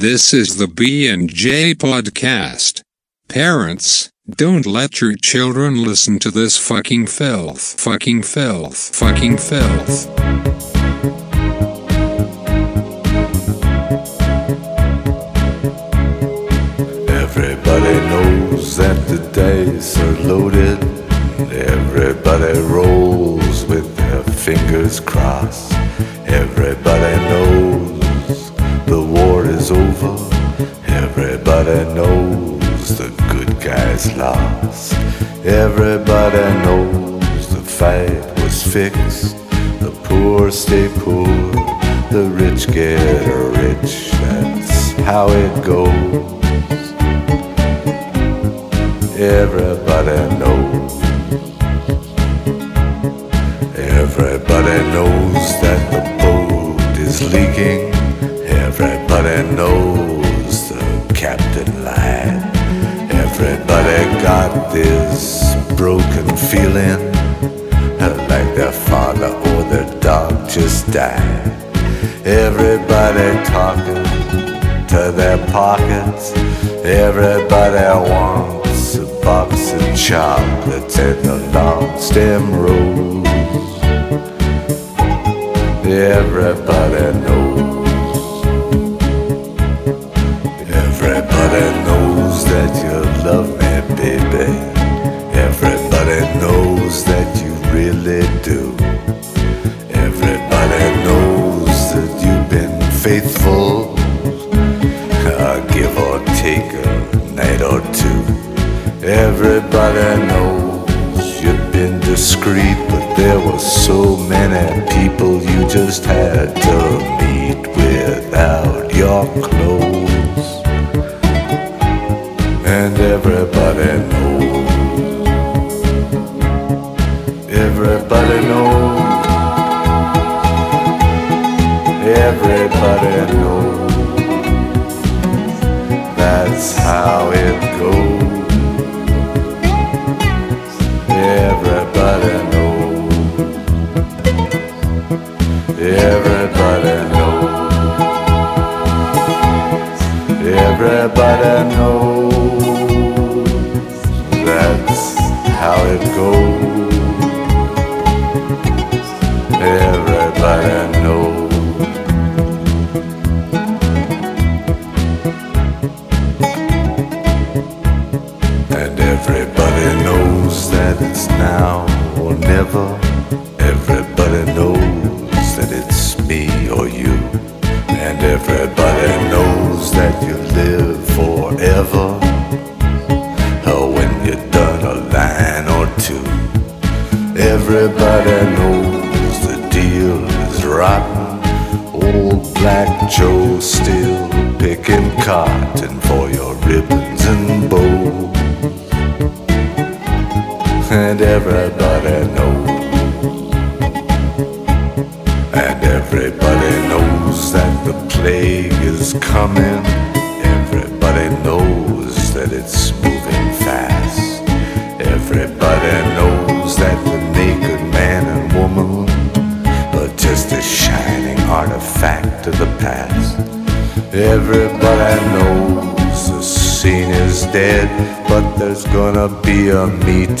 This is the B&J podcast. Parents, don't let your children listen to this fucking filth. Fucking filth. Fucking filth. Everybody knows that the dice are loaded. Everybody rolls with their fingers crossed. Everybody knows Everybody knows the good guys lost. Everybody knows the fight was fixed. The poor stay poor, the rich get rich. That's how it goes. Everybody knows. Everybody knows that the boat is leaking. Everybody knows got this broken feeling like their father or their dog just died. Everybody talking to their pockets. Everybody wants a box of chocolates and a long stem rose. Everybody knows. Everybody knows that you night or two. Everybody knows you've been discreet, but there were so many people you just had to meet without your clothes.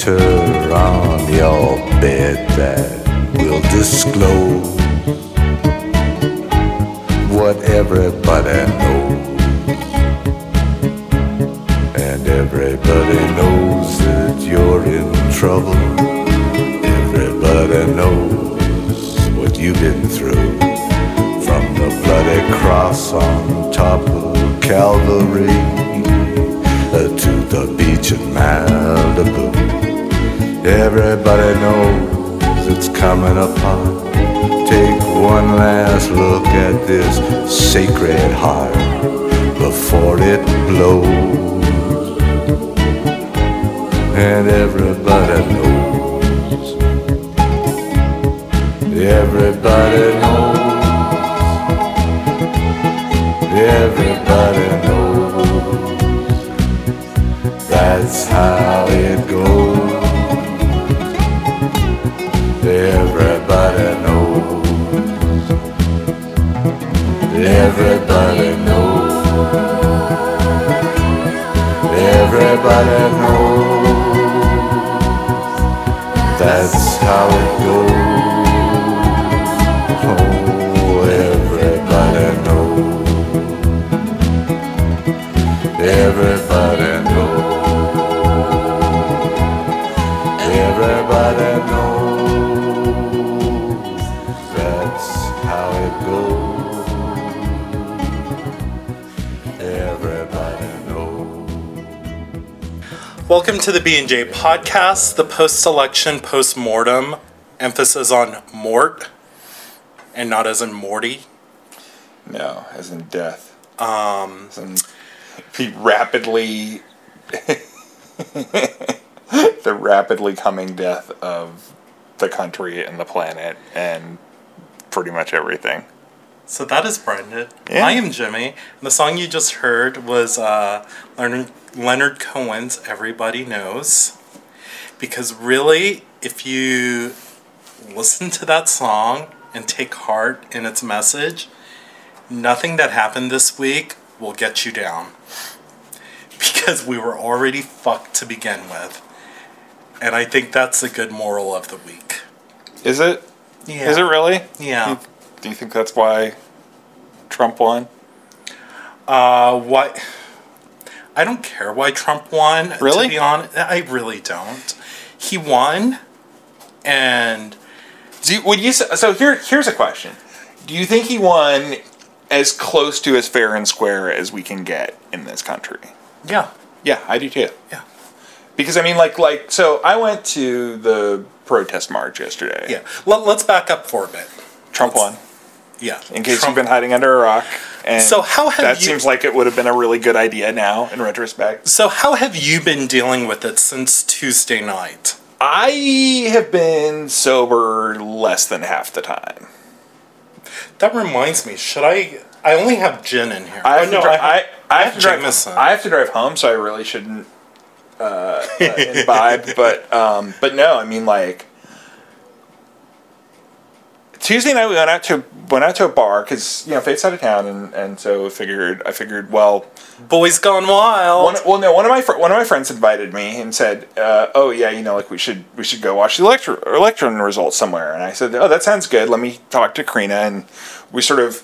Meter on your bed that will disclose what everybody knows. And everybody knows that you're in trouble. Everybody knows what you've been through. From the bloody cross on top of Calvary uh, to the beach in Malibu. Everybody knows it's coming upon. Take one last look at this sacred heart before it blows. And everybody knows. Everybody knows. Everybody knows. That's how it goes. knows. Everybody knows. Everybody knows. That's how it goes. Welcome to the B&J podcast, the post-election post-mortem, emphasis on mort and not as in Morty. No, as in death. Um, as in the rapidly, the rapidly coming death of the country and the planet and pretty much everything. So that is Brendan. Yeah. I am Jimmy. And the song you just heard was uh, Leonard, Leonard Cohen's Everybody Knows. Because really, if you listen to that song and take heart in its message, nothing that happened this week will get you down. Because we were already fucked to begin with. And I think that's a good moral of the week. Is it? Yeah. Is it really? Yeah. Do you think that's why Trump won? Uh, what? I don't care why Trump won. Really? To be honest, I really don't. He won, and Do you, would you so? Here, here's a question: Do you think he won as close to as fair and square as we can get in this country? yeah, Yeah, I do too. yeah, Because I mean, like, like, so I went to the protest march yesterday. yeah. Let, let's back up for a bit. Trump won. Yeah. In case Trump- you've been hiding under a rock. And So how have that you- seems like it would have been a really good idea now, in retrospect. So how have you been dealing with it since Tuesday night? I have been sober less than half the time. That reminds me. Should I? I only have gin in here. I Oh, have, to, dri- I, I have to drive. Jameson. I have to drive home, so I really shouldn't uh, uh, imbibe. but um, but no, I mean like Tuesday night we went out to went out to a bar because you know Faith's out of town, and, and so figured I figured well Boys Gone Wild. one, well no one of my fr- one of my friends invited me and said uh, oh yeah you know like we should we should go watch the electro- election results somewhere. And I said oh that sounds good. Let me talk to Karina. And we sort of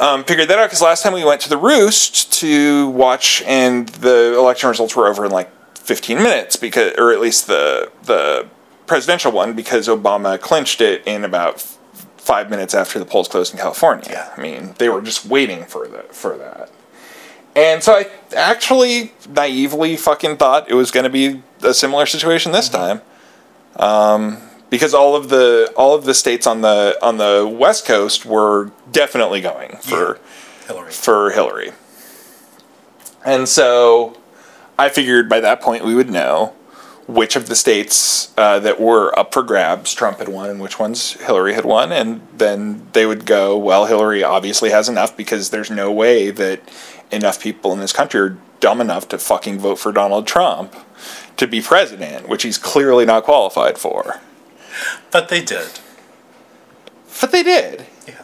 um, figured that out because last time we went to the Roost to watch and the election results were over in like 15 minutes because or at least the the presidential one because Obama clinched it in about f- five minutes after the polls closed in California. Yeah. I mean they were just waiting for the for that. And so I actually naively fucking thought it was going to be a similar situation this time, um, because all of the all of the states on the on the West Coast were definitely going for Hillary. for Hillary. And so I figured by that point we would know which of the states uh, that were up for grabs Trump had won and which ones Hillary had won. And then they would go, well, Hillary obviously has enough because there's no way that enough people in this country are dumb enough to fucking vote for Donald Trump to be president, which he's clearly not qualified for. But they did. But they did. Yeah.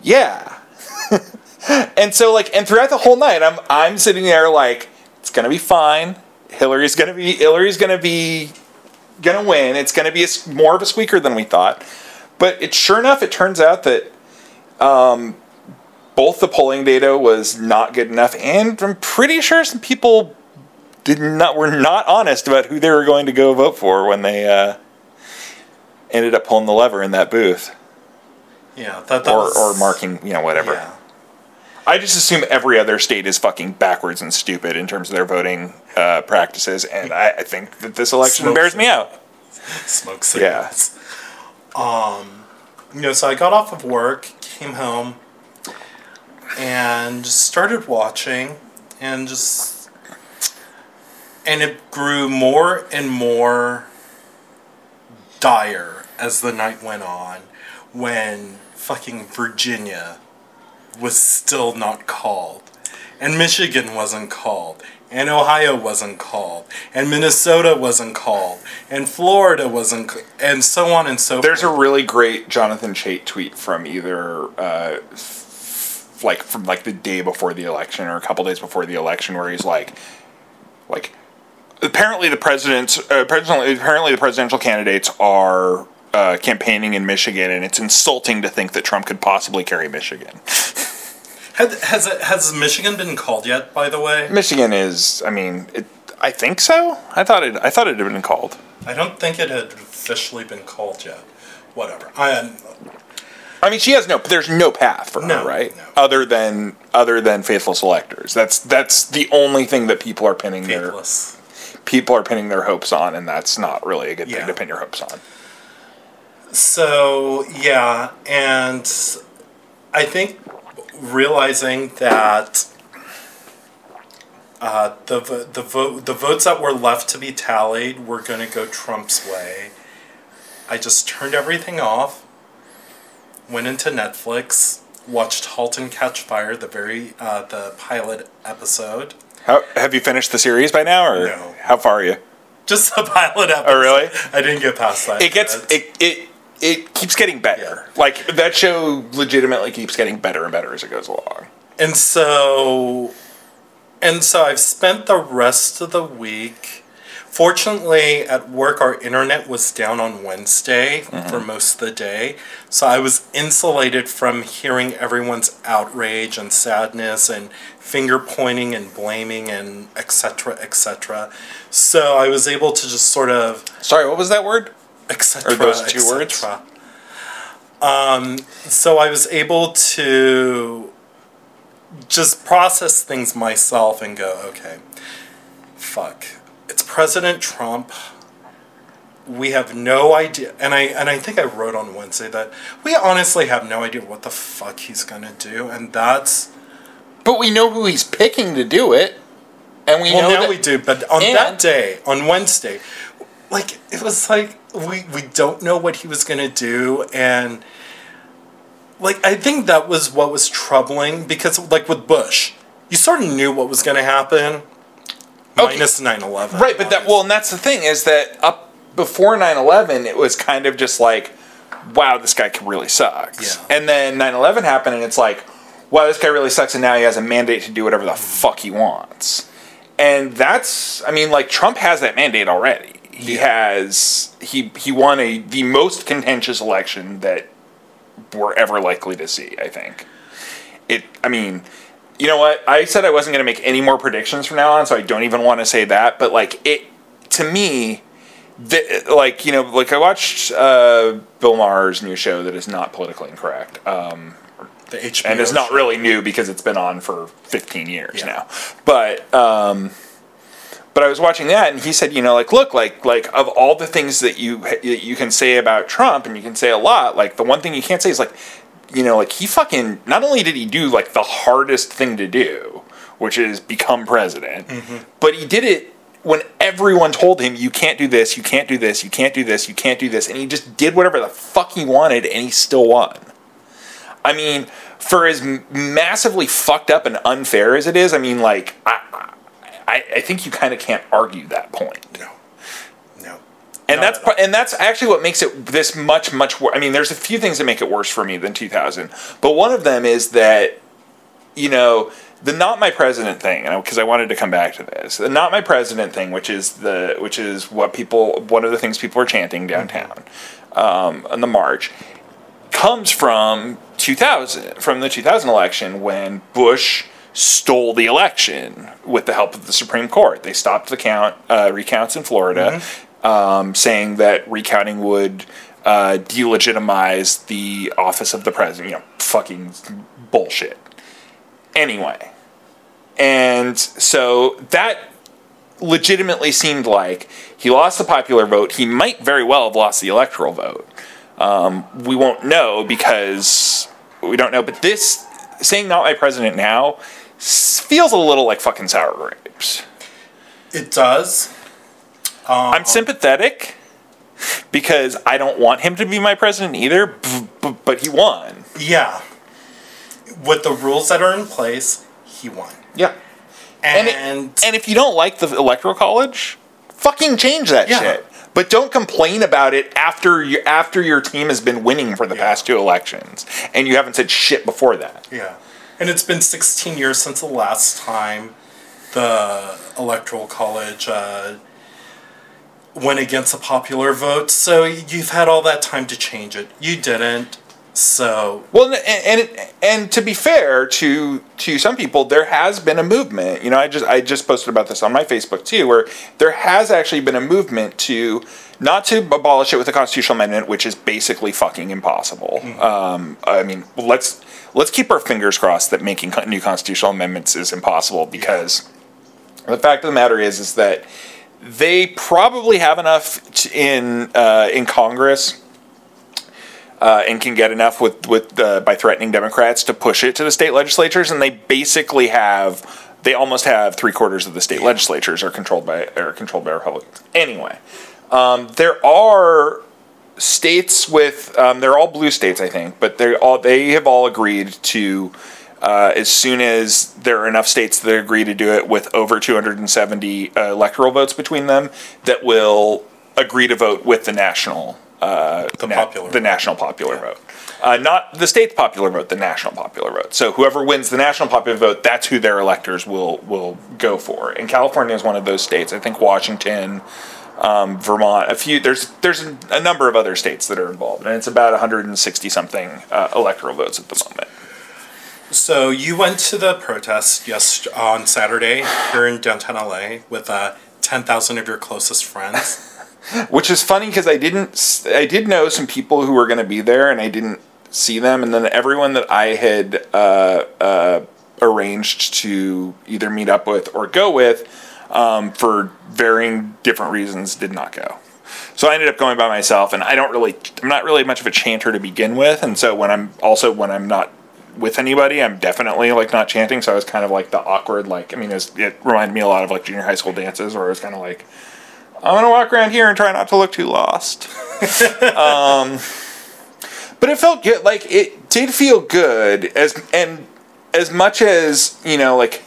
Yeah. and so like and throughout the whole night I'm I'm sitting there like it's going to be fine. Hillary's going to be Hillary's going to be going to win. It's going to be a, more of a squeaker than we thought. But it sure enough it turns out that um both the polling data was not good enough and I'm pretty sure some people did not were not honest about who they were going to go vote for when they uh ended up pulling the lever in that booth Yeah. That, that or, was, or marking, you know, whatever. Yeah. I just assume every other state is fucking backwards and stupid in terms of their voting uh, practices, and I, I think that this election Smoke bears me out. Smoke signals. Um, you know, so I got off of work, came home, and just started watching, and just, and it grew more and more dire as the night went on, when fucking Virginia was still not called, and Michigan wasn't called, and Ohio wasn't called, and Minnesota wasn't called, and Florida wasn't, c- and so on and so forth. There's a really great Jonathan Chait tweet from either uh, like from like the day before the election or a couple days before the election, where he's like, like apparently the president's uh, apparently, apparently the presidential candidates are uh, campaigning in Michigan, and it's insulting to think that Trump could possibly carry Michigan. Has, has it has Michigan been called yet? By the way, Michigan is, I mean, it, I think so. I thought it. I thought it had been called. I don't think it had officially been called yet. Whatever. I I mean, she has no. There's no path for No, her, right? no. Other than other than faithful selectors. That's that's the only thing that people are pinning their faithless. people are pinning their hopes on, and that's not really a good Yeah. thing to pin your hopes on. So yeah, and I think realizing that uh, the the vote the votes that were left to be tallied were going to go Trump's way. I just turned everything off, went into Netflix, watched *Halt and Catch Fire*, the very uh, the pilot episode. How, have you finished the series by now, or No. how far are you? Just the pilot episode. Oh, really? I didn't get past that. It gets it it it keeps getting better. Like that show legitimately keeps getting better and better as it goes along. And so and so I've spent the rest of the week fortunately at work our internet was down on Wednesday for mm-hmm. most of the day. So I was insulated from hearing everyone's outrage and sadness and finger pointing and blaming and etc etc. So I was able to just sort of Sorry, what was that word? etc. Those two words? Um, so I was able to just process things myself and go, okay, fuck, it's President Trump. We have no idea, and I and I think I wrote on Wednesday that we honestly have no idea what the fuck he's gonna do, and that's But we know who he's picking to do it, and we well know now that we do. But on that day, on Wednesday, like it was like we we don't know what he was gonna do, and like I think that was what was troubling because like with Bush, you sort of knew what was gonna happen. Okay. Minus 9-11. Right, but that well, and that's the thing is that up before 9/11, it was kind of just like, wow, this guy really sucks. Yeah. And then 9/11 happened, and it's like, wow, this guy really sucks, and now he has a mandate to do whatever the mm-hmm. fuck he wants. And that's, I mean, like Trump has that mandate already. He has he he won a the most contentious election that we're ever likely to see. I think it. I mean, you know what? I said I wasn't going to make any more predictions from now on, so I don't even want to say that. But like it, to me, the, like you know, like I watched uh, Bill Maher's new show that is not politically incorrect, um, the HBO and it's not really new because it's been on for 15 years Yeah. now. But um, but I was watching that, and he said, you know, like look, like like of all the things that you that you can say about Trump, and you can say a lot, like the one thing you can't say is like, you know, like he fucking not only did he do like the hardest thing to do, which is become president, mm-hmm. but he did it when everyone told him you can't do this, you can't do this, you can't do this, you can't do this, and he just did whatever the fuck he wanted, and he still won. I mean, for as massively fucked up and unfair as it is, I mean, like, I, I, I think you kind of can't argue that point. No. No. And Not that's at and that's actually what makes it this much much worse. I mean, there's a few things that make it worse for me than 2000, but one of them is that you know the not my president thing, because I wanted to come back to this. The not my president thing, which is the which is what people one of the things people are chanting downtown um, on the march, comes from 2000 from the 2000 election when Bush stole the election with the help of the Supreme Court. They stopped the count uh, recounts in Florida, um, saying that recounting would uh, delegitimize the office of the president. You know, fucking bullshit. Anyway, and so that legitimately seemed like he lost the popular vote. He might very well have lost the electoral vote. Um, we won't know because we don't know. But this saying "not my president" now feels a little like fucking sour grapes. It does. I'm um, sympathetic because I don't want him to be my president either. But he won. Yeah. With the rules that are in place, he won. Yeah. And, And it- and if you don't like the electoral college, fucking change that Yeah. shit. But don't complain about it after you after your team has been winning for the Yeah. past two elections and you haven't said shit before that. yeah. And it's been 16 years since the last time the Electoral College uh, went against a popular vote. So you've had all that time to change it. You didn't. So Well, and, and and to be fair to to some people, there has been a movement. You know, I just I just posted about this on my Facebook too, where there has actually been a movement to not to abolish it with a constitutional amendment, which is basically fucking impossible. Um, I mean, let's let's keep our fingers crossed that making new constitutional amendments is impossible because the fact of the matter is is that they probably have enough t- in uh, in Congress uh, and can get enough with with uh, by threatening Democrats to push it to the state legislatures, and they basically have they almost have three quarters of the state legislatures are controlled by are controlled by Republicans. Anyway, um, there are states with um, they're all blue states, I think, but they all they have all agreed to. Uh, as soon as there are enough states that agree to do it with over 270 uh, electoral votes between them, that will agree to vote with the national uh, The na- popular the national popular vote. Uh, not the state's popular vote, the national popular vote. So whoever wins the national popular vote, that's who their electors will will go for. And California is one of those states. I think Washington, um, Vermont, a few. There's there's a number of other states that are involved, and it's about 160 something uh, electoral votes at the moment. So you went to the protest yes on Saturday here in downtown LA with uh, ten thousand of your closest friends. Which is funny because I didn't. I did know some people who were going to be there, and I didn't see them. And then everyone that I had uh, uh, arranged to either meet up with or go with, um, for varying different reasons, did not go. So I ended up going by myself, and I don't really. I'm not really much of a chanter to begin with, and so when I'm also when I'm not with anybody, I'm definitely like not chanting. So I was kind of like the awkward, like I mean, it, was, it reminded me a lot of like junior high school dances, where it was kind of like. I'm gonna walk around here and try not to look too lost. um, but it felt good. Like it did feel good as and as much as you know, like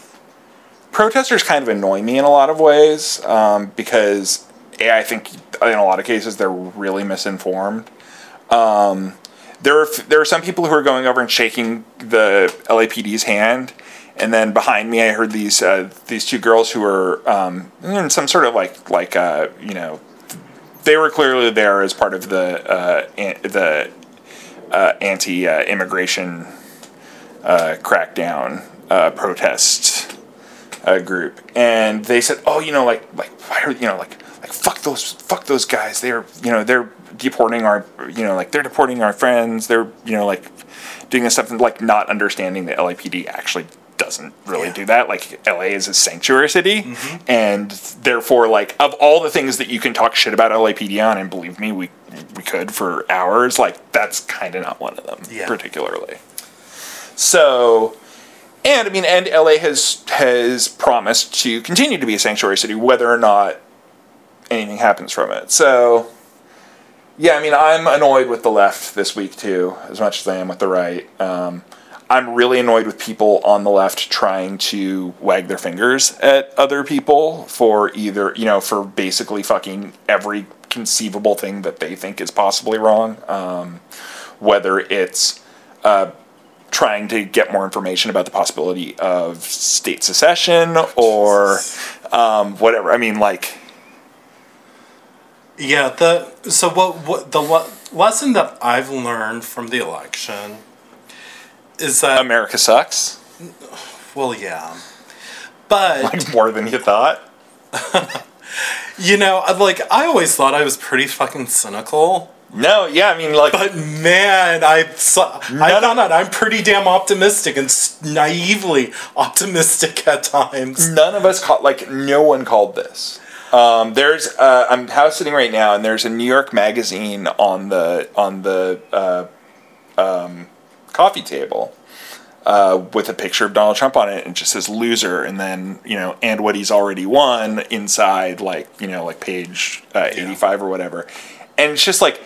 protesters kind of annoy me in a lot of ways um, because a I think in a lot of cases they're really misinformed. Um, there are there are some people who are going over and shaking the LAPD's hand, and then behind me I heard these uh, these two girls who were um, in some sort of like like uh, you know they were clearly there as part of the uh, an- the uh, anti immigration uh, crackdown uh, protest uh, group, and they said, "Oh, you know, like like why are you know like like fuck those fuck those guys. They're you know they're deporting our you know like they're deporting our friends. They're you know like doing this stuff and like not understanding that LAPD actually." doesn't really Yeah. do that like LA is a sanctuary city and therefore like of all the things that you can talk shit about LAPD on and believe me we we could for hours like that's kind of not one of them Yeah. particularly so and I mean, and LA has has promised to continue to be a sanctuary city, whether or not anything happens from it. So, yeah, I mean, I'm annoyed with the left this week too, as much as I am with the right. Um, I'm really annoyed with people on the left trying to wag their fingers at other people for either, you know, for basically fucking every conceivable thing that they think is possibly wrong. Um, whether it's uh, trying to get more information about the possibility of state secession or um, whatever. I mean, like, Yeah, the so what what the le- lesson that I've learned from the election is that America sucks. well, yeah, but Like, more than you thought. you know, like I always thought I was pretty fucking cynical. No, yeah, I mean, like, But man, I saw, I found out I'm pretty damn optimistic and naively optimistic at times. none of us called, like, no one called this. Um, there's, uh, I'm house sitting right now, and there's a New York magazine on the on the uh, um, coffee table uh, with a picture of Donald Trump on it, and it just says "loser," and then you know, and what he's already won inside, like you know, like page uh, 85 or whatever, and it's just like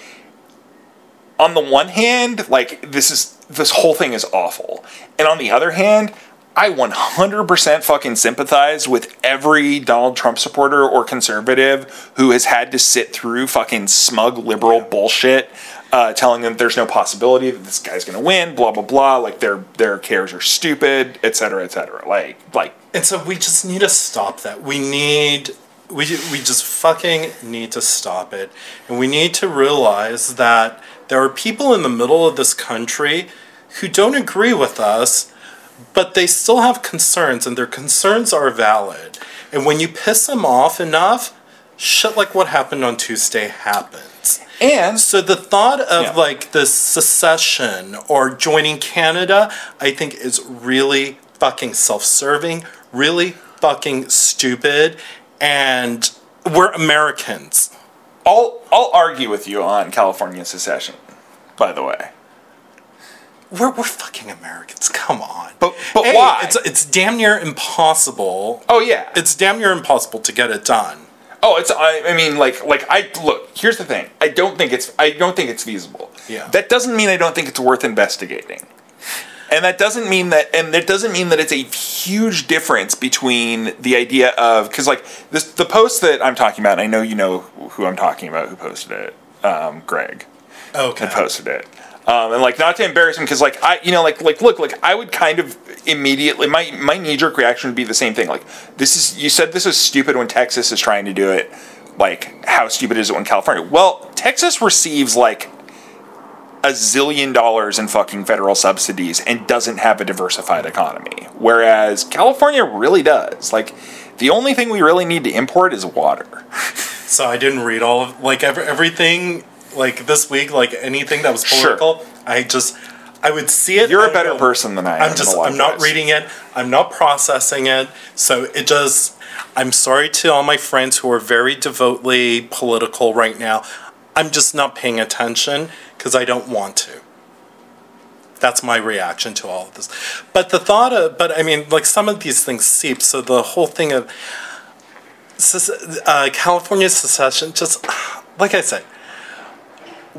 on the one hand, like this is this whole thing is awful, and on the other hand, I 100% fucking sympathize with every Donald Trump supporter or conservative who has had to sit through fucking smug liberal bullshit, uh, telling them there's no possibility that this guy's gonna win, blah blah blah. Like their their cares are stupid, et cetera, et cetera. Like like And so we just need to stop that. We need we we just fucking need to stop it. And we need to realize that there are people in the middle of this country who don't agree with us, but they still have concerns and their concerns are valid. And when you piss them off enough, shit like what happened on Tuesday happens. and So the thought of Yeah. like the secession or joining Canada, I think is really fucking self-serving, really fucking stupid, and we're Americans. I'll I'll argue with you on California secession. By the way, We're, we're fucking Americans. Come on. But- but Hey, why? It's it's damn near impossible. oh yeah, It's damn near impossible to get it done. Oh, it's. I, I mean, like, like I look. Here's the thing. I don't think it's. I don't think it's feasible. Yeah. That doesn't mean I don't think it's worth investigating. And that doesn't mean that. And that doesn't mean that it's a huge difference between the idea of because like this the post that I'm talking about. And I know you know who I'm talking about. Who posted it? Um, Greg Okay. had posted it. Um, and like not to embarrass him because like I you know like like look like I would kind of immediately my my knee jerk reaction would be the same thing like this is you said this is stupid when Texas is trying to do it like how stupid is it when California well Texas receives like a zillion dollars in fucking federal subsidies and doesn't have a diversified economy whereas California really does like the only thing we really need to import is water So I didn't read all of like every, everything like this week, like anything that was Sure. political. I just I would see it. You're a better go, person than I am I'm just I'm not ways. reading it. I'm not processing it. So it just I'm sorry to all my friends who are very devotedly political right now. I'm just not paying attention because I don't want to. That's my reaction to all of this. But the thought of, but I mean, like some of these things seep. So the whole thing of uh, California secession, just like I said,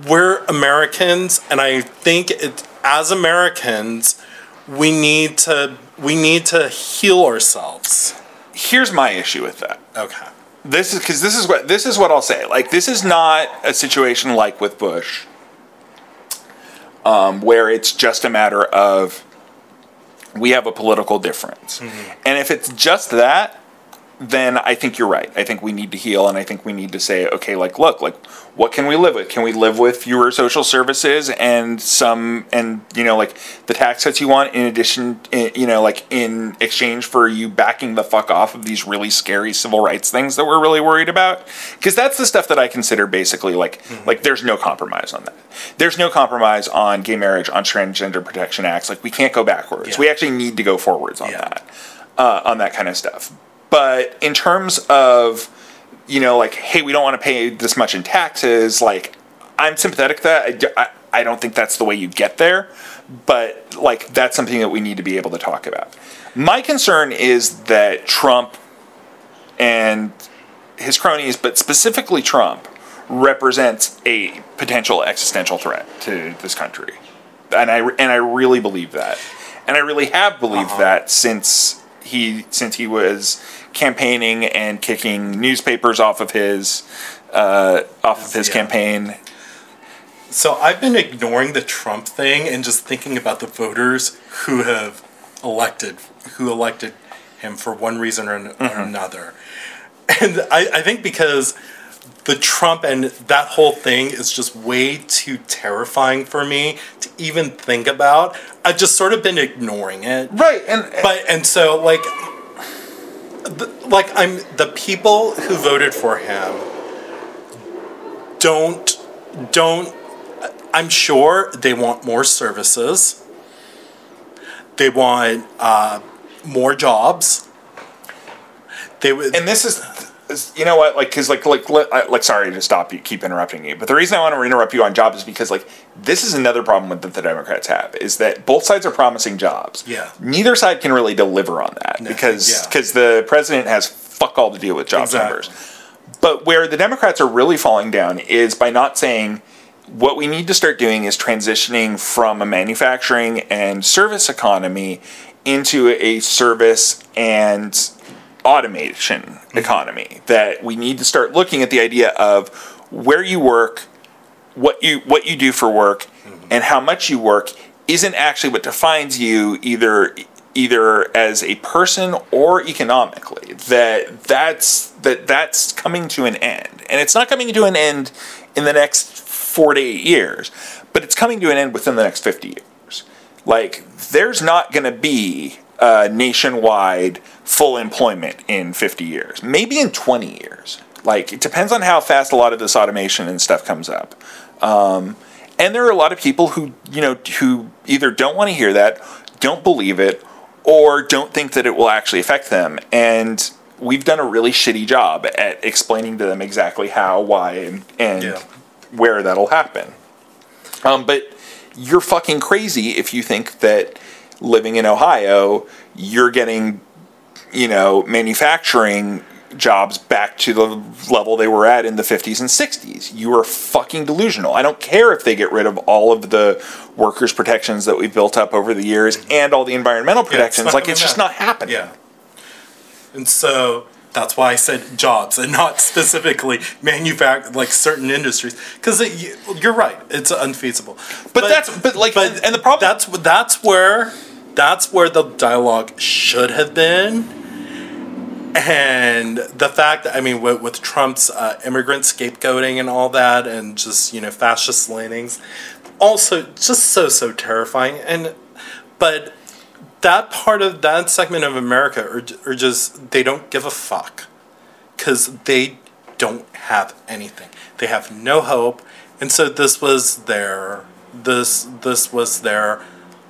we're Americans, and I think it as Americans, we need to we need to heal ourselves. here's my issue with that Okay. this is because this is what this is what I'll say. Like this is not a situation like with Bush, um, where it's just a matter of we have a political difference, and if it's just that, then I think you're right. I think we need to heal, and I think we need to say, okay, like, look, like, what can we live with? Can we live with fewer social services and some, and you know, like the tax cuts you want, in addition, i- you know, like in exchange for you backing the fuck off of these really scary civil rights things that we're really worried about? Because that's the stuff that I consider basically like, like there's no compromise on that. There's no compromise on gay marriage, on transgender protection acts. Like we can't go backwards. Yeah. We actually need to go forwards on Yeah. that uh, on that kind of stuff. But in terms of, you know, like, hey, we don't want to pay this much in taxes, like, I'm sympathetic to that. I, I, I don't think that's the way you get there, but, like, that's something that we need to be able to talk about. My concern is that Trump and his cronies, but specifically Trump, represents a potential existential threat to this country. And I, and I really believe that. And I really have believed uh-huh. that since he since he was campaigning and kicking newspapers off of his uh, off of his Yeah. campaign. So I've been ignoring the Trump thing and just thinking about the voters who have elected who elected him for one reason or, an- or another. And I, I think because the Trump and that whole thing is just way too terrifying for me to even think about. I've just sort of been ignoring it. Right, and But and so like the, like I'm the people who voted for him don't don't I'm sure they want more services. They want uh, more jobs. They would and this is, is- you know what like because like like like sorry to stop you keep interrupting you but the reason i want to interrupt you on jobs is because like this is another problem that the democrats have is that both sides are promising jobs Yeah. neither side can really deliver on that because yeah. because the president has fuck all to deal with job Exactly. numbers but where the democrats are really falling down is by not saying what we need to start doing is transitioning from a manufacturing and service economy into a service and automation mm-hmm. economy that we need to start looking at the idea of where you work what you what you do for work mm-hmm. and how much you work isn't actually what defines you either either as a person or economically that that's that that's coming to an end. And it's not coming to an end in the next 4 to 8 years but it's coming to an end within the next 50 years. Like there's not going to be a nationwide full employment in 50 years maybe in 20 years. Like it depends on how fast a lot of this automation and stuff comes up. Um, and there are a lot of people who you know who either don't want to hear that don't believe it or don't think that it will actually affect them. And we've done a really shitty job at explaining to them exactly how why and, and Yeah. where that'll happen. Um, but you're fucking crazy if you think that living in ohio you're getting you know manufacturing jobs back to the level they were at in the 50s and 60s. You are fucking delusional. I don't care if they get rid of all of the workers' protections that we've built up over the years and all the environmental Yeah, protections. like, it's just not happening. Yeah. And so that's why I said jobs and not specifically manufact like certain industries because you're right, it's unfeasible. But that's- but, like, and- and the problem- that's that's where that's where the dialogue should have been. And the fact that I mean, with, with Trump's uh, immigrant scapegoating and all that, and just you know fascist leanings, also just so so terrifying. And but that part of that segment of America are, are just they don't give a fuck because they don't have anything. They have no hope, and so this was their this this was their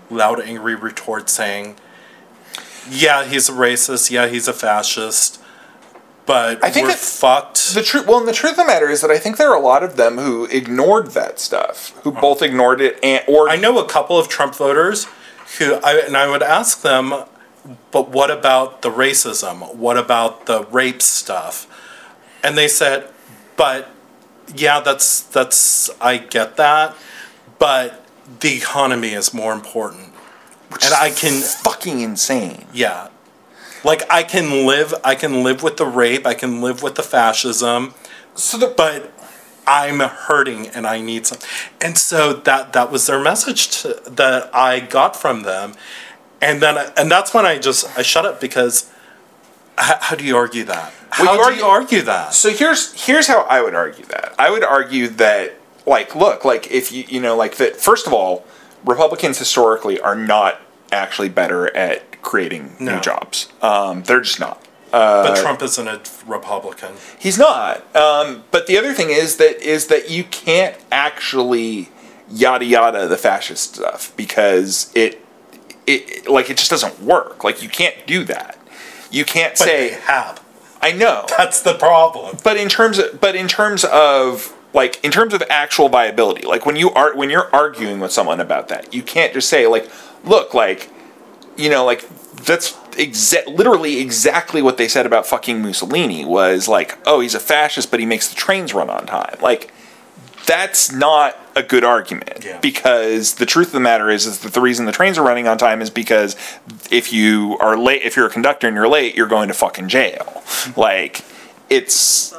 loud angry retort saying, "Yeah, he's a racist. Yeah, he's a fascist." But I think we're fucked. The truth, well, and the truth of the matter is that I think there are a lot of them who ignored that stuff, who oh. both ignored it and or I know a couple of Trump voters who, I, and I would ask them, but what about the racism? What about the rape stuff? And they said, but yeah, that's that's I get that, but the economy is more important. And I can fucking insane. yeah. Like I can live I can live with the rape, I can live with the fascism, So the but I'm hurting and I need some. And so that that was their message to, that I got from them. And then I, and that's when I just I shut up because how, how do you argue that? Well, How you do argue- you argue that? So here's here's how I would argue that. I would argue that like look, like if you you know like that first of all, Republicans historically are not actually better at creating No. new jobs. Um, they're just not. but Trump isn't a Republican. He's not. Um, but the other thing is that is that you can't actually yada yada the fascist stuff because it it like it just doesn't work. Like you can't do that. You can't But say have. I know. That's the problem. but in terms of but in terms of like in terms of actual viability like when you are when you're arguing with someone about that you can't just say like look like you know like that's exa- literally exactly what they said about fucking Mussolini was like oh he's a fascist but he makes the trains run on time. Like that's not a good argument. Yeah. because the truth of the matter is is that the reason the trains are running on time is because if you are late if you're a conductor and you're late you're going to fucking jail. Hmm. Like it's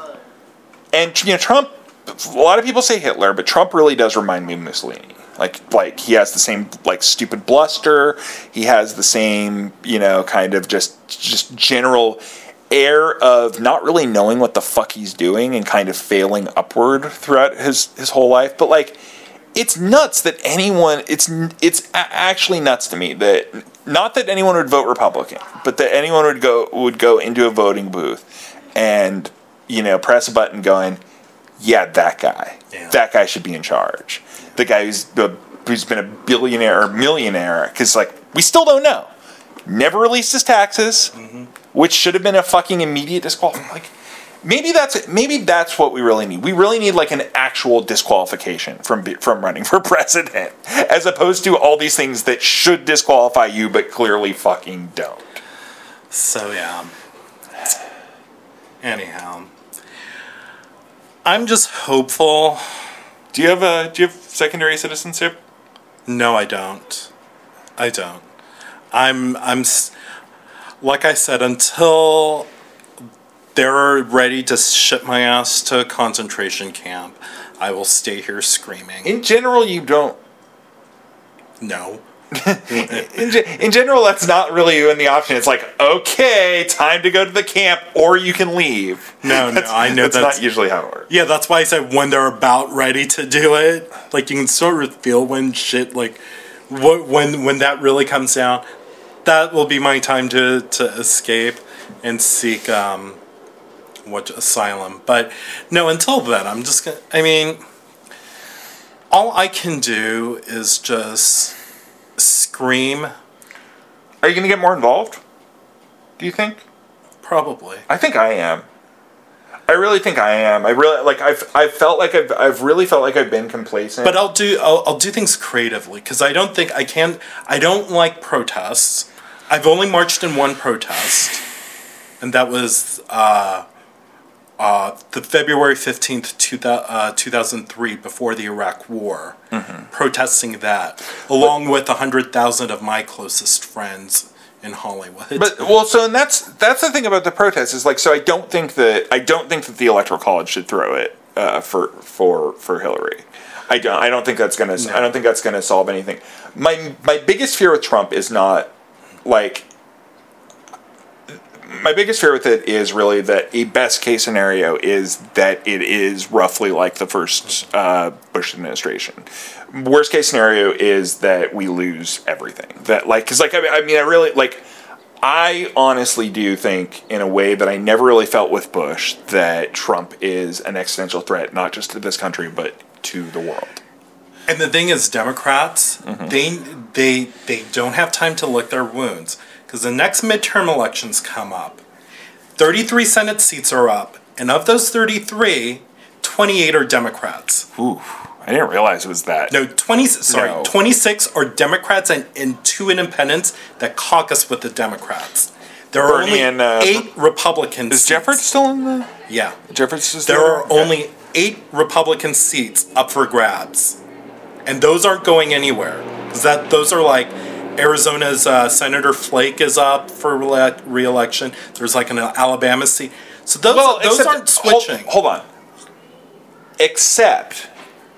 and you know Trump a lot of people say Hitler but Trump really does remind me of Mussolini like like he has the same like stupid bluster. He has the same you know kind of just just general air of not really knowing what the fuck he's doing and kind of failing upward throughout his his whole life. But like it's nuts that anyone it's it's actually nuts to me that not that anyone would vote republican but that anyone would go would go into a voting booth and you know press a button going yeah that guy Yeah. that guy should be in charge the guy who's the, who's been a billionaire or millionaire because like we still don't know never released his taxes mm-hmm. which should have been a fucking immediate disqualification like maybe that's maybe that's what we really need. We really need like an actual disqualification from from running for president, as opposed to all these things that should disqualify you but clearly fucking don't. So yeah. Anyhow, I'm just hopeful. Do you have a do you have secondary citizenship? No, I don't. I don't. I'm I'm like I said until they're ready to ship my ass to a concentration camp. I will stay here screaming. In general, you don't. no. In, in general, that's not really even the option. It's like, okay, time to go to the camp, or you can leave. No, no, I know that's, that's- not usually how it works. Yeah, that's why I said when they're about ready to do it. Like you can sort of feel when shit like what when when that really comes down. That will be my time to to escape and seek um what asylum. But no, until then, I'm just gonna. I mean, all I can do is just scream. Are you going to get more involved? Do you think? Probably. I think I am. I really think I am. I really like. I've I've felt like I've I've really felt like I've been complacent. But I'll do I'll, I'll do things creatively because I don't think I can. I don't like protests. I've only marched in one protest, and that was uh, uh, the February fifteenth, two uh, two thousand three, before the Iraq War, protesting that along with a hundred thousand of my closest friends in Hollywood. But well, so and that's that's the thing about the protest is like so I don't think that I don't think that the electoral college should throw it uh, for for for Hillary. I don't I don't think that's gonna I don't think that's gonna solve anything. My my biggest fear with Trump is not like my biggest fear with it is really that a best case scenario is that it is roughly like the first uh, Bush administration. Worst case scenario is that we lose everything. That like because like I mean, I mean I really like I honestly do think in a way that I never really felt with Bush that Trump is an existential threat not just to this country but to the world. And the thing is, Democrats they they they don't have time to lick their wounds because the next midterm elections come up. Thirty-three Senate seats are up, and of those 33, 28 are Democrats. Ooh, I didn't realize it was that. No, 20. Sorry, No. 26 are Democrats and, and two independents that caucus with the Democrats. There are Bernie only and, uh, eight Republicans. Is. Jeffords still in the? Yeah. Jeffords is There still are Okay. only eight Republican seats up for grabs, and those aren't going anywhere. Because that those are like Arizona's uh, Senator Flake is up for re- re-election. There's like an Alabama seat. So those those except- aren't switching. Hold, hold on. Except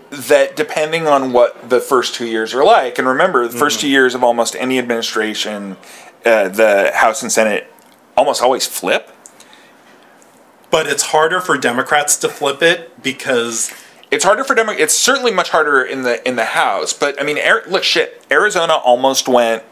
that depending on what the first two years are like, and remember, the Mm-hmm. first two years of almost any administration, uh, the House and Senate almost always flip. But it's harder for Democrats to flip it because It's harder for Democrats. It's certainly much harder in the in the House. But I mean, look, shit. Arizona almost went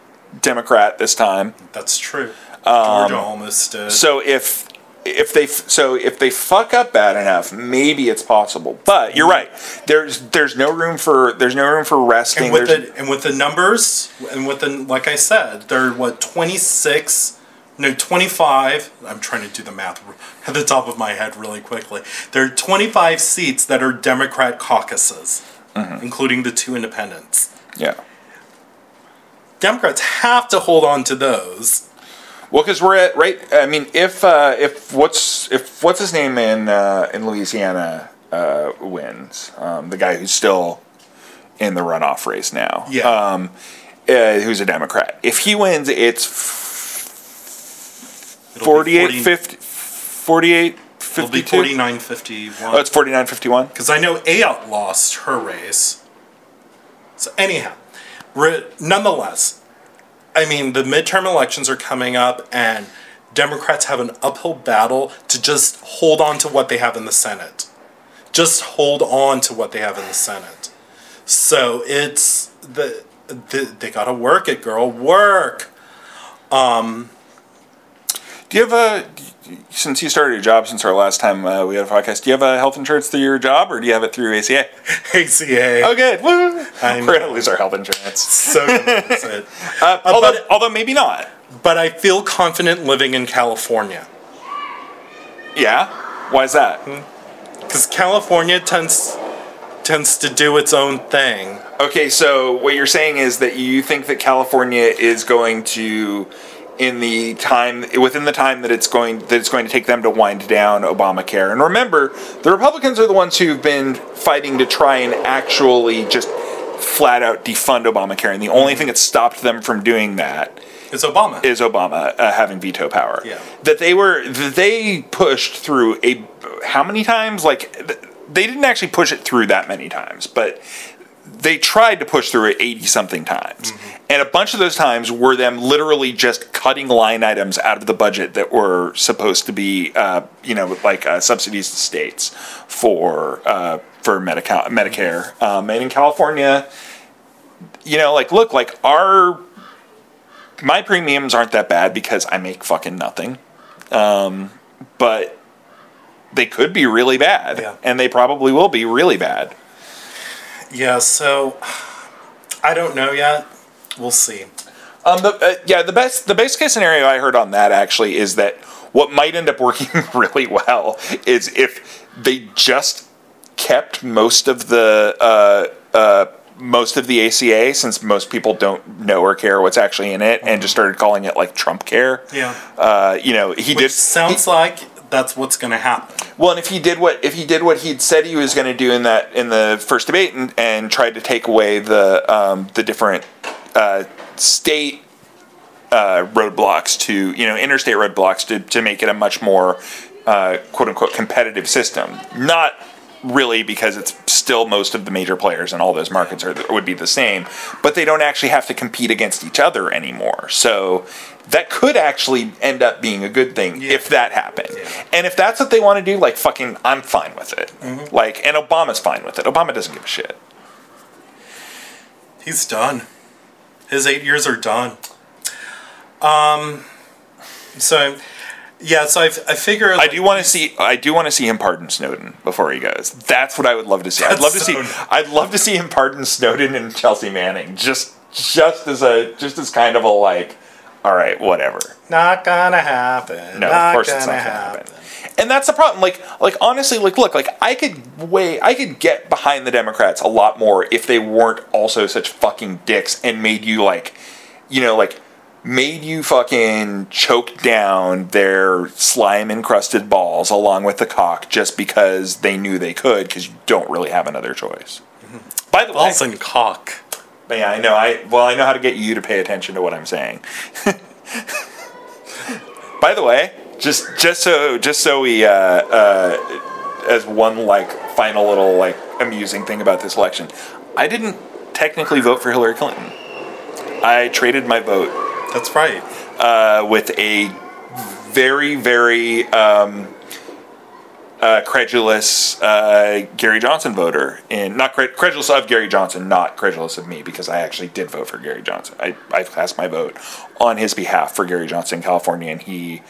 Democrat this time. that's true. Um, Georgia almost did. So if if they so if they fuck up bad enough, maybe it's possible. But you're right. There's there's no room for there's no room for resting. and with the and with the numbers and with the like I said, they're what twenty six, no twenty five. I'm trying to do the math at the top of my head really quickly. There are twenty five seats that are Democrat caucuses, Mm-hmm. including the two independents. yeah. Democrats have to hold on to those. Well, because we're at right. I mean, if uh, if what's if what's his name in uh, in Louisiana uh, wins, um, the guy who's still in the runoff race now, Yeah. um, uh, who's a Democrat. If he wins, it's 48 50, 48 It'll be 52. forty nine fifty one. Oh, it's 49 51. because I know Ayotte lost her race. So anyhow, re- nonetheless, I mean the midterm elections are coming up, and Democrats have an uphill battle to just hold on to what they have in the Senate. Just hold on to what they have in the Senate. So it's the, the they gotta work it, girl, work. Um, Do you have a since you started your job since our last time uh, we had a podcast? Do you have a health insurance through your job, or do you have it through ACA? ACA. Oh, good. Woo. I We're gonna lose our health insurance. So it. Uh, although, but- although maybe not. But I feel confident living in California. Yeah. Why is that? because California tends tends to do its own thing. Okay, so what you're saying is that you think that California is going to, in the time within the time that it's going that it's going to take them to wind down Obamacare. And remember, the Republicans are the ones who've been fighting to try and actually just flat out defund Obamacare. And the only thing that stopped them from doing that is Obama. is Obama uh, having veto power. Yeah. That they were that they pushed through a how many times? Like th- they didn't actually push it through that many times, but they tried to push through it 80 something times. And a bunch of those times were them literally just cutting line items out of the budget that were supposed to be, uh, you know, like uh, subsidies to states for uh, for Medica- Medicare. Um, and in California, you know, like, look, like our my premiums aren't that bad because I make fucking nothing. Um, but they could be really bad, Yeah. and they probably will be really bad. Yeah, so I don't know yet. We'll see. Um, the, uh, yeah, the best the best case scenario I heard on that actually is that what might end up working really well is if they just kept most of the uh, uh, most of the ACA, since most people don't know or care what's actually in it, and just started calling it like Trump Care. Yeah. Uh, you know, he Which did sounds like that's what's going to happen. Well, and if he did what if he did what he'd said he was going to do in that in the first debate and, and tried to take away the um, the different uh, state uh, roadblocks to you know interstate roadblocks to to make it a much more uh, quote unquote competitive system, not really because it's still most of the major players in all those markets are would be the same, but they don't actually have to compete against each other anymore. So that could actually end up being a good thing Yeah. if that happened. Yeah. And if that's what they want to do, like fucking, I'm fine with it. Like, and Obama's fine with it. Obama doesn't give a shit. He's done. His eight years are done. Um, so yeah, so I, I figure I do want to see. I do want to see him pardon Snowden before he goes. That's what I would love to see. I'd love to so see. I'd love to see him pardon Snowden and Chelsea Manning. Just, just as a, just as kind of a like, all right, whatever. not gonna happen. No, not of course gonna it's not gonna happen. happen. And that's the problem. Like, like honestly, like, look, like I could way, I could get behind the Democrats a lot more if they weren't also such fucking dicks and made you like, you know, like made you fucking choke down their slime encrusted balls along with the cock just because they knew they could because you don't really have another choice. Mm-hmm. By the way, Balls and cock. Yeah, I know. I well, I know how to get you to pay attention to what I'm saying. By the way, just just so just so we uh, uh, as one like final little like amusing thing about this election, I didn't technically vote for Hillary Clinton. I traded my vote That's right. uh, with a very very um, uh, credulous uh, Gary Johnson voter, and not cred- credulous of Gary Johnson, not credulous of me, because I actually did vote for Gary Johnson. I, I cast my vote on his behalf for Gary Johnson in California, and he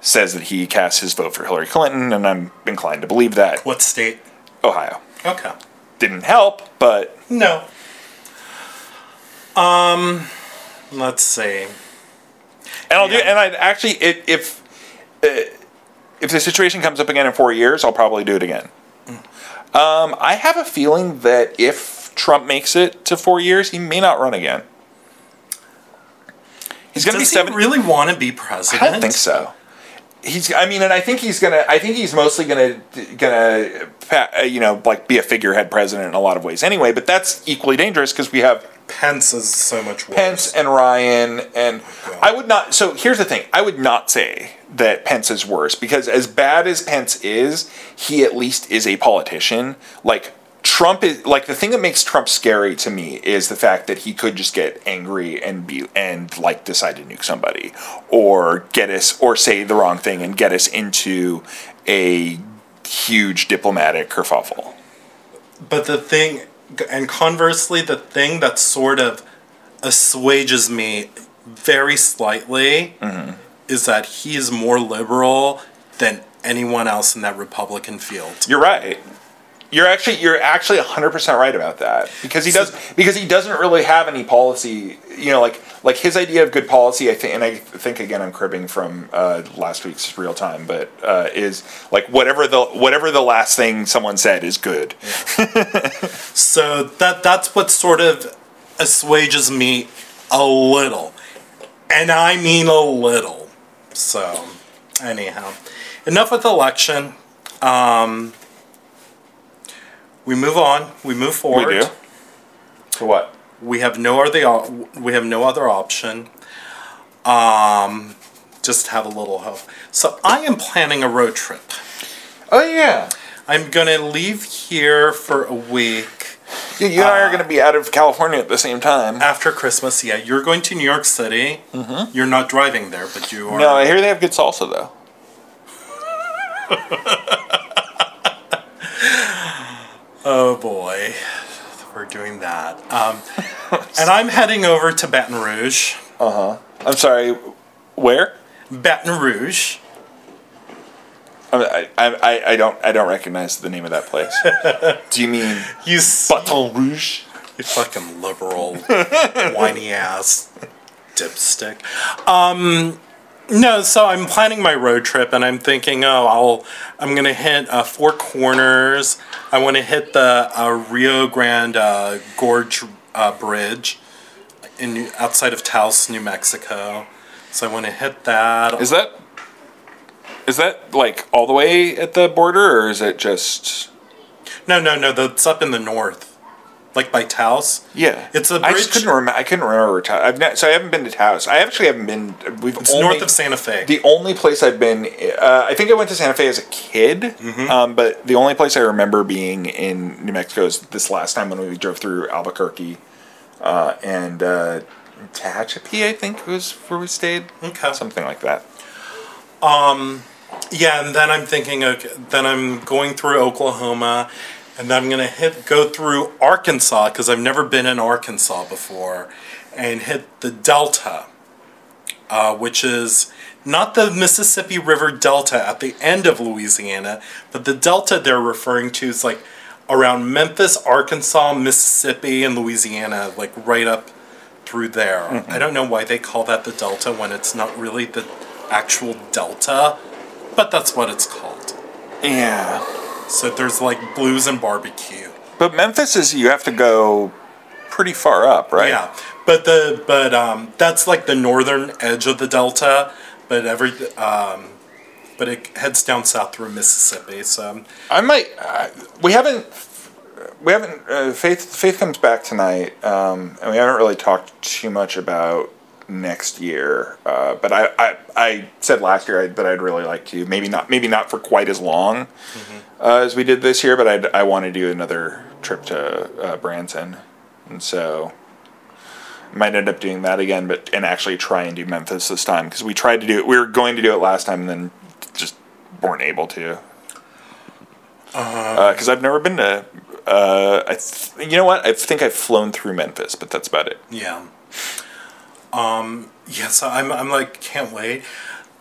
says that he cast his vote for Hillary Clinton, and I'm inclined to believe that. What state? Ohio Okay. didn't help, but No. Um, let's see. and I'll do. And I actually, if if, uh, if the situation comes up again in four years, I'll probably do it again. Um, I have a feeling that if Trump makes it to four years, he may not run again. He's going to be seven. really want to be president? I don't think so. He's. I mean, and I think he's gonna. I think he's mostly gonna gonna, uh, you know, like be a figurehead president in a lot of ways. Anyway, but that's equally dangerous because we have Pence is so much worse. Pence and Ryan, and I would not. So here's the thing: I would not say that Pence is worse because as bad as Pence is, he at least is a politician. Like Trump is like the thing that makes Trump scary to me is the fact that he could just get angry and be and like decide to nuke somebody or get us or say the wrong thing and get us into a huge diplomatic kerfuffle. But the thing, and conversely, the thing that sort of assuages me very slightly Mm-hmm. Is that he is more liberal than anyone else in that Republican field. You're right. You're actually you're actually 100% right about that because he does because he doesn't really have any policy, you know, like like his idea of good policy I think and I think again I'm cribbing from uh, last week's real time but uh, is like whatever the whatever the last thing someone said is good. So that that's what sort of assuages me a little, and I mean a little. So, anyhow, enough with election. Um, we move on. We move forward. We do. To what? We have no other we have no other option. Um, just have a little hope. So I am planning a road trip. Oh yeah. I'm gonna leave here for a week You, you and I are going to be out of California at the same time. after Christmas. Yeah, you're going to New York City. You're not driving there, but you are. No, I hear they have good salsa though. Oh boy, we're doing that. Um, and I'm heading over to Baton Rouge. Uh huh. I'm sorry. Where? Baton Rouge. I, I, I, don't I don't recognize the name of that place. Do you mean You, Baton Rouge? you fucking liberal, whiny ass dipstick. Um, no, so I'm planning my road trip, and I'm thinking, oh, I'll I'm gonna hit uh, Four Corners. I want to hit the uh, Rio Grande uh, Gorge uh, Bridge in outside of Taos, New Mexico. So I want to hit that. Is that is that like all the way at the border, or is it just? No, no, no. That's up in the north, like by Taos. Yeah, It's a I just bridge- couldn't remember. I couldn't remember. Taos. I've not, so I haven't been to Taos. I actually haven't been. We've It's only, north of Santa Fe. The only place I've been, uh, I think I went to Santa Fe as a kid, Mm-hmm. um, but the only place I remember being in New Mexico is this last time when we drove through Albuquerque uh, and uh, Tehachapi, I think was where we stayed. Okay. Something like that. Yeah, and then I'm thinking, okay, then I'm going through Oklahoma, and then I'm gonna hit go through Arkansas because I've never been in Arkansas before, and hit the Delta, uh, which is not the Mississippi River Delta at the end of Louisiana, but the Delta they're referring to is like around Memphis, Arkansas, Mississippi, and Louisiana, like right up through there. I don't know why they call that the Delta when it's not really the actual Delta, but that's what it's called. Yeah. So there's like blues and barbecue. But Memphis is you have to go pretty far up, right? Yeah, but the but um that's like the northern edge of the Delta, but every um but it heads down south through Mississippi. So I might. Uh, we haven't. We haven't. Uh, Faith. Faith comes back tonight, um, and we haven't really talked too much about next year. Uh, but I, I, I said last year I, that I'd really like to. Maybe not. Maybe not for quite as long uh, as we did this year. But I'd, I want to do another trip to uh, Branson, and so might end up doing that again. But and actually try and do Memphis this time because we tried to do it. We were going to do it last time, and then just weren't able to because I've never been to. Uh, I th- you know what? I think I've flown through Memphis, but that's about it. yeah, um yeah. So I'm I'm like can't wait.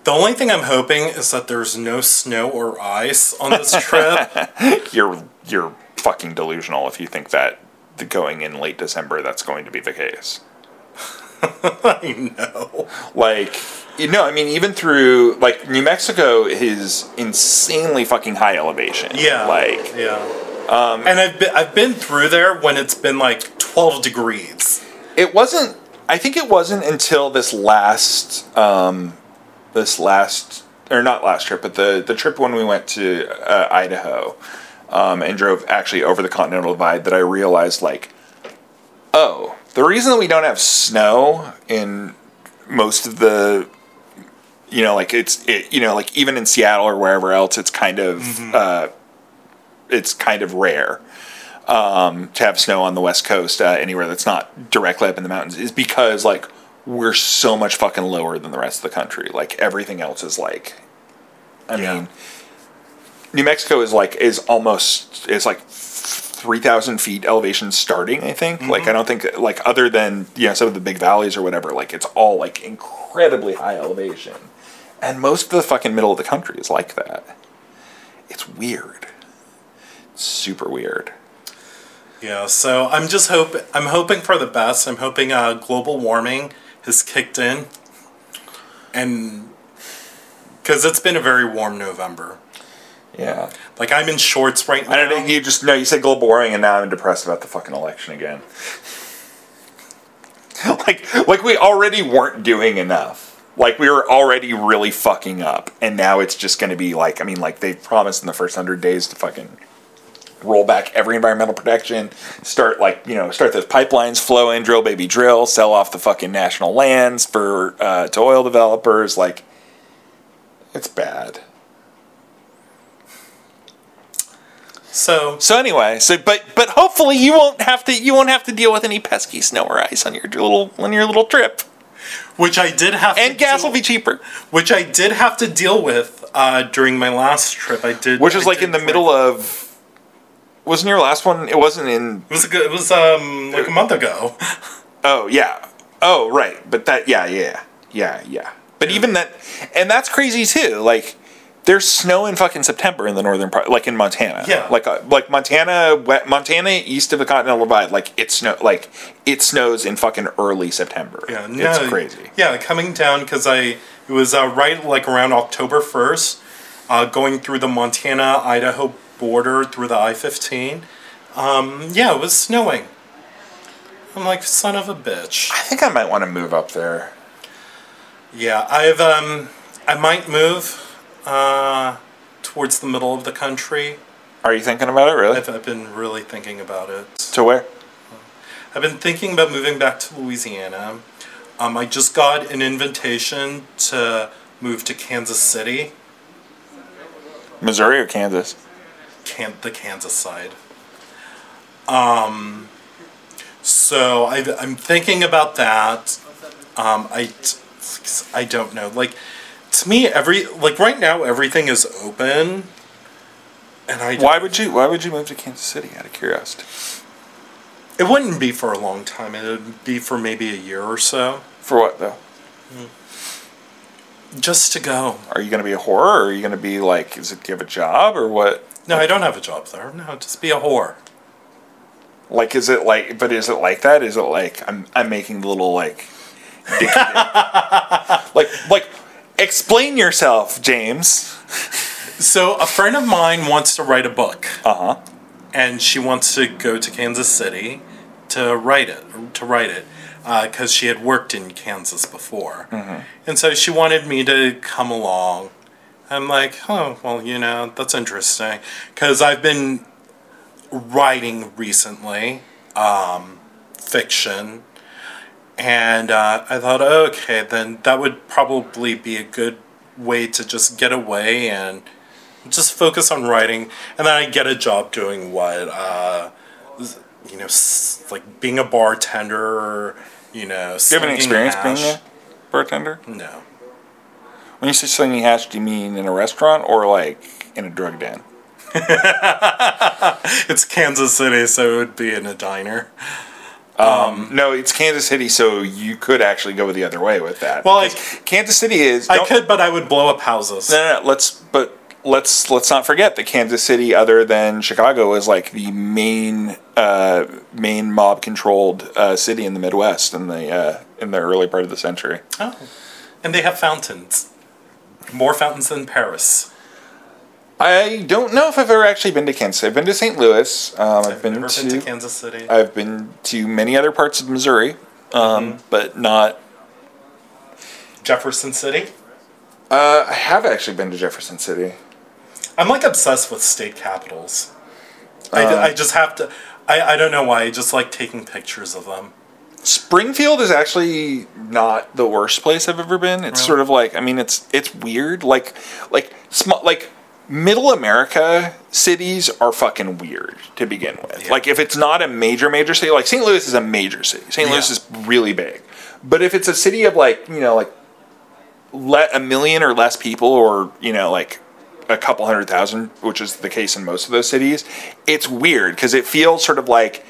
The only thing I'm hoping is that there's no snow or ice on this trip. You're you're fucking delusional if you think that the going in late December that's going to be the case. I know. Like you know, I mean, even through like New Mexico is insanely fucking high elevation. Yeah. like yeah. Um, and I've been I've been through there when it's been like 12 degrees. it wasn't i think it wasn't until this last um this last or not last trip but the the trip when we went to uh, idaho um and drove actually over the continental divide that i realized like oh the reason that we don't have snow in most of the you know like it's it, you know like even in seattle or wherever else it's kind of uh it's kind of rare um, to have snow on the west coast uh, anywhere that's not directly up in the mountains is because like we're so much fucking lower than the rest of the country. Like everything else is like i Yeah. mean new mexico is like is almost is like 3000 feet elevation starting i think. Like i don't think like other than you know some of the big valleys or whatever like it's all like incredibly high elevation. And most of the fucking middle of the country is like that. It's weird. Super weird Yeah, so I'm just hope I'm hoping for the best. I'm hoping uh, global warming has kicked in, and because it's been a very warm November. yeah Like I'm in shorts right now. I don't know. You just no. You said global warming, and now I'm depressed about the fucking election again. like, like we already weren't doing enough. Like we were already really fucking up, and now it's just going to be like. I mean, like they promised in the first hundred days to fucking roll back every environmental protection, start like you know start those pipelines flowing, drill baby drill, sell off the fucking national lands for uh, to oil developers. Like, it's bad. So So anyway, so but but hopefully you won't have to you won't have to deal with any pesky snow or ice on your little on your little trip, which I did have and gas deal- will be cheaper. which I did have to deal with uh, during my last trip. I did, Which is I like in the middle of. Wasn't your last one? It wasn't in. It was a good, it was um like a month ago. Oh yeah. Oh right. But that yeah yeah yeah yeah. But even that, and that's crazy too. Like. There's snow in fucking September in the northern part, like in Montana. Yeah. Like uh, like Montana, wet, Montana east of the Continental Divide, like it snow, like it snows in fucking early September. Yeah, it's no, It's crazy. Yeah, coming down because I it was uh, right like around October first, uh, going through the Montana Idaho border through the I fifteen. Um, yeah, it was snowing. I'm like son of a bitch. I think I might want to move up there. Yeah, I've um, I might move uh, towards the middle of the country. Are you thinking about it really? I've, I've been really thinking about it. to where? I've been thinking about moving back to Louisiana. Um, I just got an invitation to move to Kansas City, Missouri or Kansas? Can- the Kansas side. Um, so I, I'm thinking about that. Um, I, I don't know. Like, to me, every like right now, everything is open, and I Why would you? Why would you move to Kansas City? Out of curiosity. It wouldn't be for a long time. It would be for maybe a year or so, For what though? just to go. Are you going to be a horror? or are you going to be like? Is it? Do you have a job, or what? No, I don't have a job there. No, just be a whore. Like, is it like? But is it like that? Is it like I'm? I'm making the little like. dick- like like. Explain yourself, James. So a friend of mine wants to write a book, Uh huh. and she wants to go to Kansas City to write it. To write it, because she had worked in Kansas before, and so she wanted me to come along. I'm like, oh well, you know, that's interesting, because I've been writing recently, um, fiction, and uh, I thought, okay, then that would probably be a good way to just get away and just focus on writing, and then I get a job doing what, uh, you know, like being a bartender, or, you know, Do you have any slinging experience being a bartender? No, When you say slinging hash, do you mean in a restaurant or like in a drug den? it's Kansas City, so it would be in a diner. No, it's Kansas City, so you could actually go the other way with that. Well, I- Kansas City is. I could, but I would blow up houses. No, no, no. Let's but let's let's not forget that Kansas City, other than Chicago, is like the main uh, main mob controlled uh, city in the Midwest in the uh, in the early part of the century. Oh, and they have fountains, more fountains than Paris. I don't know if I've ever actually been to Kansas. I've been to St. Louis. Um, I've, I've been, never to, been to Kansas City. I've been to many other parts of Missouri, um, Mm-hmm. but not. Jefferson City. Uh, I have actually been to Jefferson City. I'm like obsessed with state capitals. I, Um, I just have to. I, I don't know why. I just like taking pictures of them. Springfield is actually not the worst place I've ever been. It's Really? sort of like I mean it's it's weird. Like like small like middle America cities are fucking weird to begin with. Yeah. Like if it's not a major major city, like St. Louis is a major city. St. Louis is really big. But if it's a city of like, you know, like let a million or less people or, you know, like a couple hundred thousand, which is the case in most of those cities, it's weird because it feels sort of like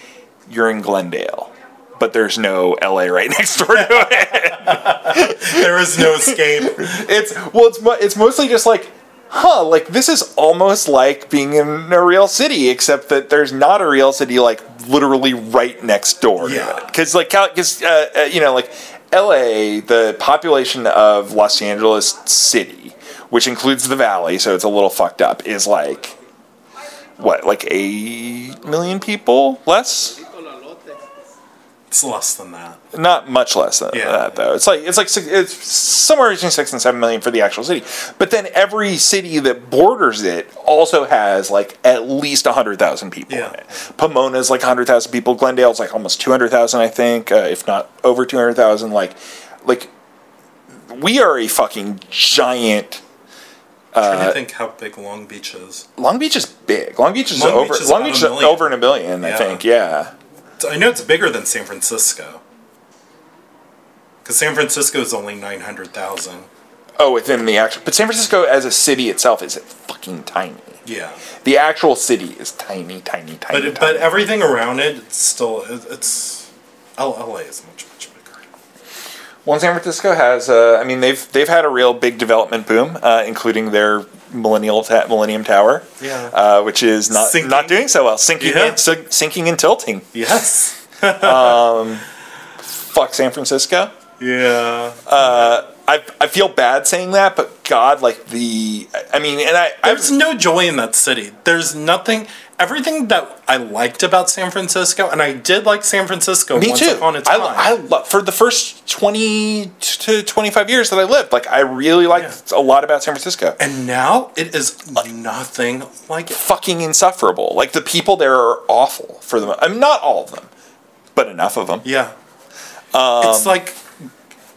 you're in Glendale, but there's no LA right next door to it. There is no escape. it's well, it's it's mostly just like, huh, like this is almost like being in a real city, except that there's not a real city like literally right next door. Yeah. because like because uh, uh, you know like LA, the population of Los Angeles City, which includes the Valley, so it's a little fucked up, is like what like a million people less. It's less than that. Not much less than Yeah. that though. It's like it's like six, it's somewhere between six and seven million for the actual city. But then every city that borders it also has like at least hundred thousand people Yeah. in it. Pomona's like hundred thousand people. Glendale's like almost two hundred thousand, I think, uh, if not over two hundred thousand. Like, like we are a fucking giant. I'm Uh, trying to think how big Long Beach is. Long Beach is big. Long Beach is Long over. Beach is Long Beach is over in a billion. I Yeah. think. Yeah. So I know it's bigger than San Francisco. Because San Francisco is only 900,000. Oh, within the actual, but San Francisco as a city itself is fucking tiny. Yeah. The actual city is tiny, tiny, tiny. But, tiny. but everything around it, it's still, it's, L- LA is much, much bigger. Well, San Francisco has. Uh, I mean, they've they've had a real big development boom, uh, including their millennial ta- Millennium Tower, Yeah. uh, which is not Sinking. not doing so well, sinking Yeah. and sinking and tilting. Yes. Fuck San Francisco. Yeah. I I feel bad saying that, but God, like the. I mean, and I I There's no joy in that city. There's nothing. Everything that I liked about San Francisco, and I did like San Francisco Me once too. upon a I, time. I lo- for the first twenty to twenty five years that I lived, like I really liked a lot about San Francisco. and now it is nothing like it. fucking insufferable. Like the people there are awful for them. I mean, not all of them, but enough of them. Yeah. Um, it's like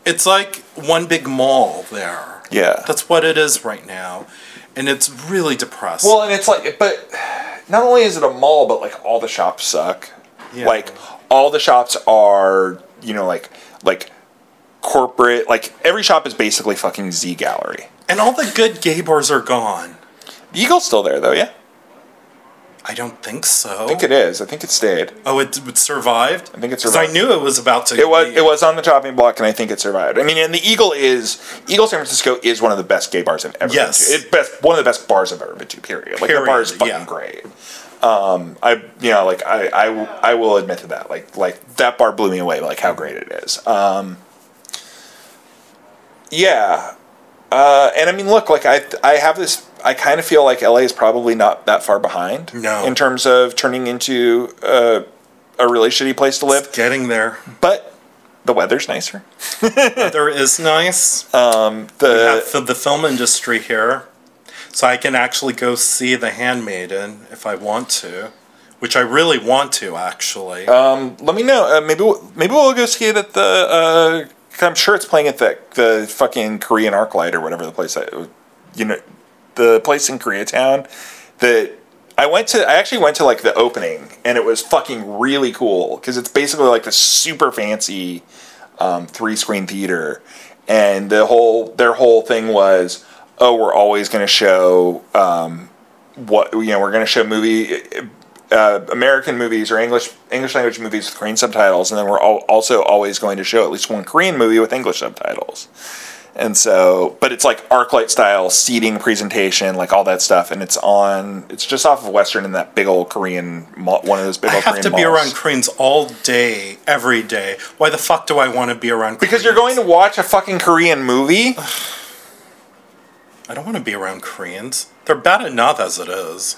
it's like one big mall there. Yeah. That's what it is right now. And it's really depressing. Well, and it's like, but not only is it a mall, but like all the shops suck. Yeah. Like all the shops are, you know, like like corporate. Like every shop is basically fucking Z Gallerie. and all the good gay bars are gone. The Eagle's still there though, yeah. I don't think so. I think it is. I think it stayed. oh, it, it survived? I think it 'Cause I knew it was about to It was leave. it was on the chopping block, and I think it survived. I mean, and the Eagle is Eagle San Francisco is one of the best gay bars I've ever Yes. been to. It best one of the best bars I've ever been to. Period. Like the bar is fucking yeah. great. Um, I you know like I, I I will admit to that. Like like that bar blew me away. Like how great it is. Um, yeah, uh, and I mean, look, like I I have this. I kind of feel like LA is probably not that far behind. No. in terms of turning into a, a really shitty place to live, getting there. but the weather's nicer. The weather is nice. We The have the, the film industry here, so I can actually go see The Handmaiden if I want to, which I really want to actually. let me know. Uh, maybe we'll, maybe we'll go see it at the. Uh, I'm sure it's playing at the the fucking Korean ArcLight or whatever the place that you know the place in Koreatown that I went to. I actually went to like the opening and it was fucking really cool because it's basically like this super fancy um, three screen theater and the whole their whole thing was oh we're always going to show um, what you know we're going to show movie uh, American movies or English English language movies with Korean subtitles, and then we're al- also always going to show at least one Korean movie with English subtitles. And so, but it's like ArcLight style seating presentation, like all that stuff, and it's on. It's just off of Western in that big old Korean mall, one of those big I old have Korean to be malls. around Koreans all day, every day. Why the fuck do I want to be around? because you're going to watch a fucking Korean movie. I don't want to be around Koreans. They're bad enough as it is.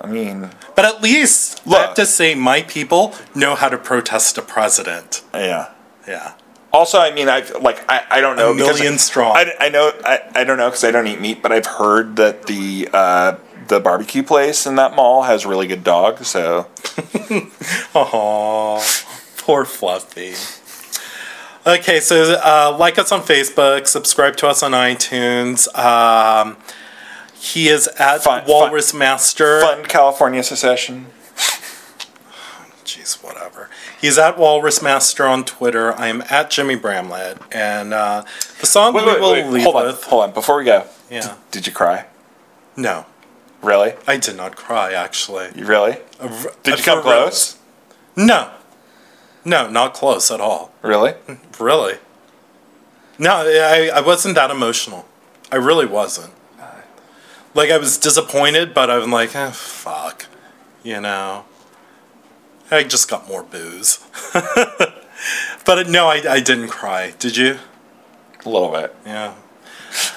I mean, But at least I Look. have to say, my people know how to protest a president. yeah. Yeah. Also, I mean, I like I, I don't know A million because strong. I, I know I, I don't know because I don't eat meat, but I've heard that the uh, the barbecue place in that mall has really good dogs. So Oh, poor Fluffy. Okay, so uh, like us on Facebook, subscribe to us on iTunes. Um, he is at Fun- fun- Walrus Master. fun California secession. Jeez, whatever. He's at Walrus Master on Twitter. I am at Jimmy Bramlett. And uh, the song Wait, we wait, will wait, leave hold on, with. hold on. Before we go, Yeah. did you cry? No, Really? I did not cry, actually. You really? Did you come close? No. No, not close at all. Really? Really? No, I, I wasn't that emotional. I really wasn't. Like, I was disappointed, but I'm like, eh, fuck. You know? I just got more booze. but no, I, I didn't cry. Did you? A little bit. Yeah.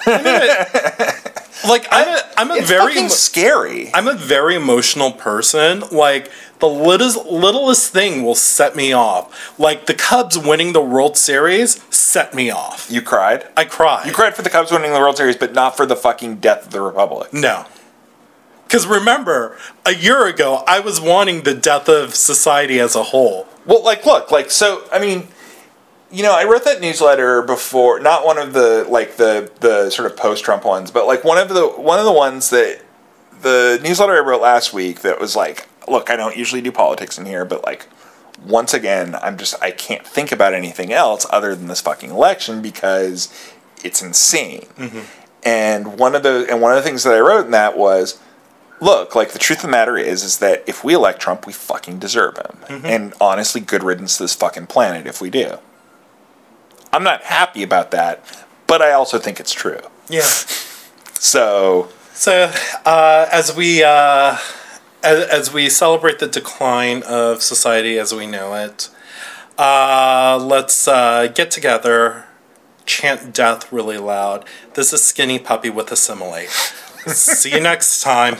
I mean, it- like I'm a, I'm a it's very emo- scary. I'm a very emotional person. Like the littlest littlest thing will set me off. Like the Cubs winning the World Series set me off. you cried. I cried. You cried for the Cubs winning the World Series, but not for the fucking death of the Republic. No. Because remember, a year ago, I was wanting the death of society as a whole. Well, like, look, like, so, I mean, you know, I wrote that newsletter before, not one of the like the the sort of post Trump ones, but like one of the one of the ones that the newsletter I wrote last week that was like, look, I don't usually do politics in here, but like, once again, I'm just I can't think about anything else other than this fucking election because it's insane. Mm-hmm. And one of the and one of the things that I wrote in that was look, like the truth of the matter is, is that if we elect Trump, we fucking deserve him. And honestly, good riddance to this fucking planet if we do. I'm not happy about that, but I also think it's true. Yeah. So So, uh, as we uh, as, as we celebrate the decline of society as we know it, uh, let's uh, get together, chant death really loud. This is Skinny Puppy with Assimilate. See you next time.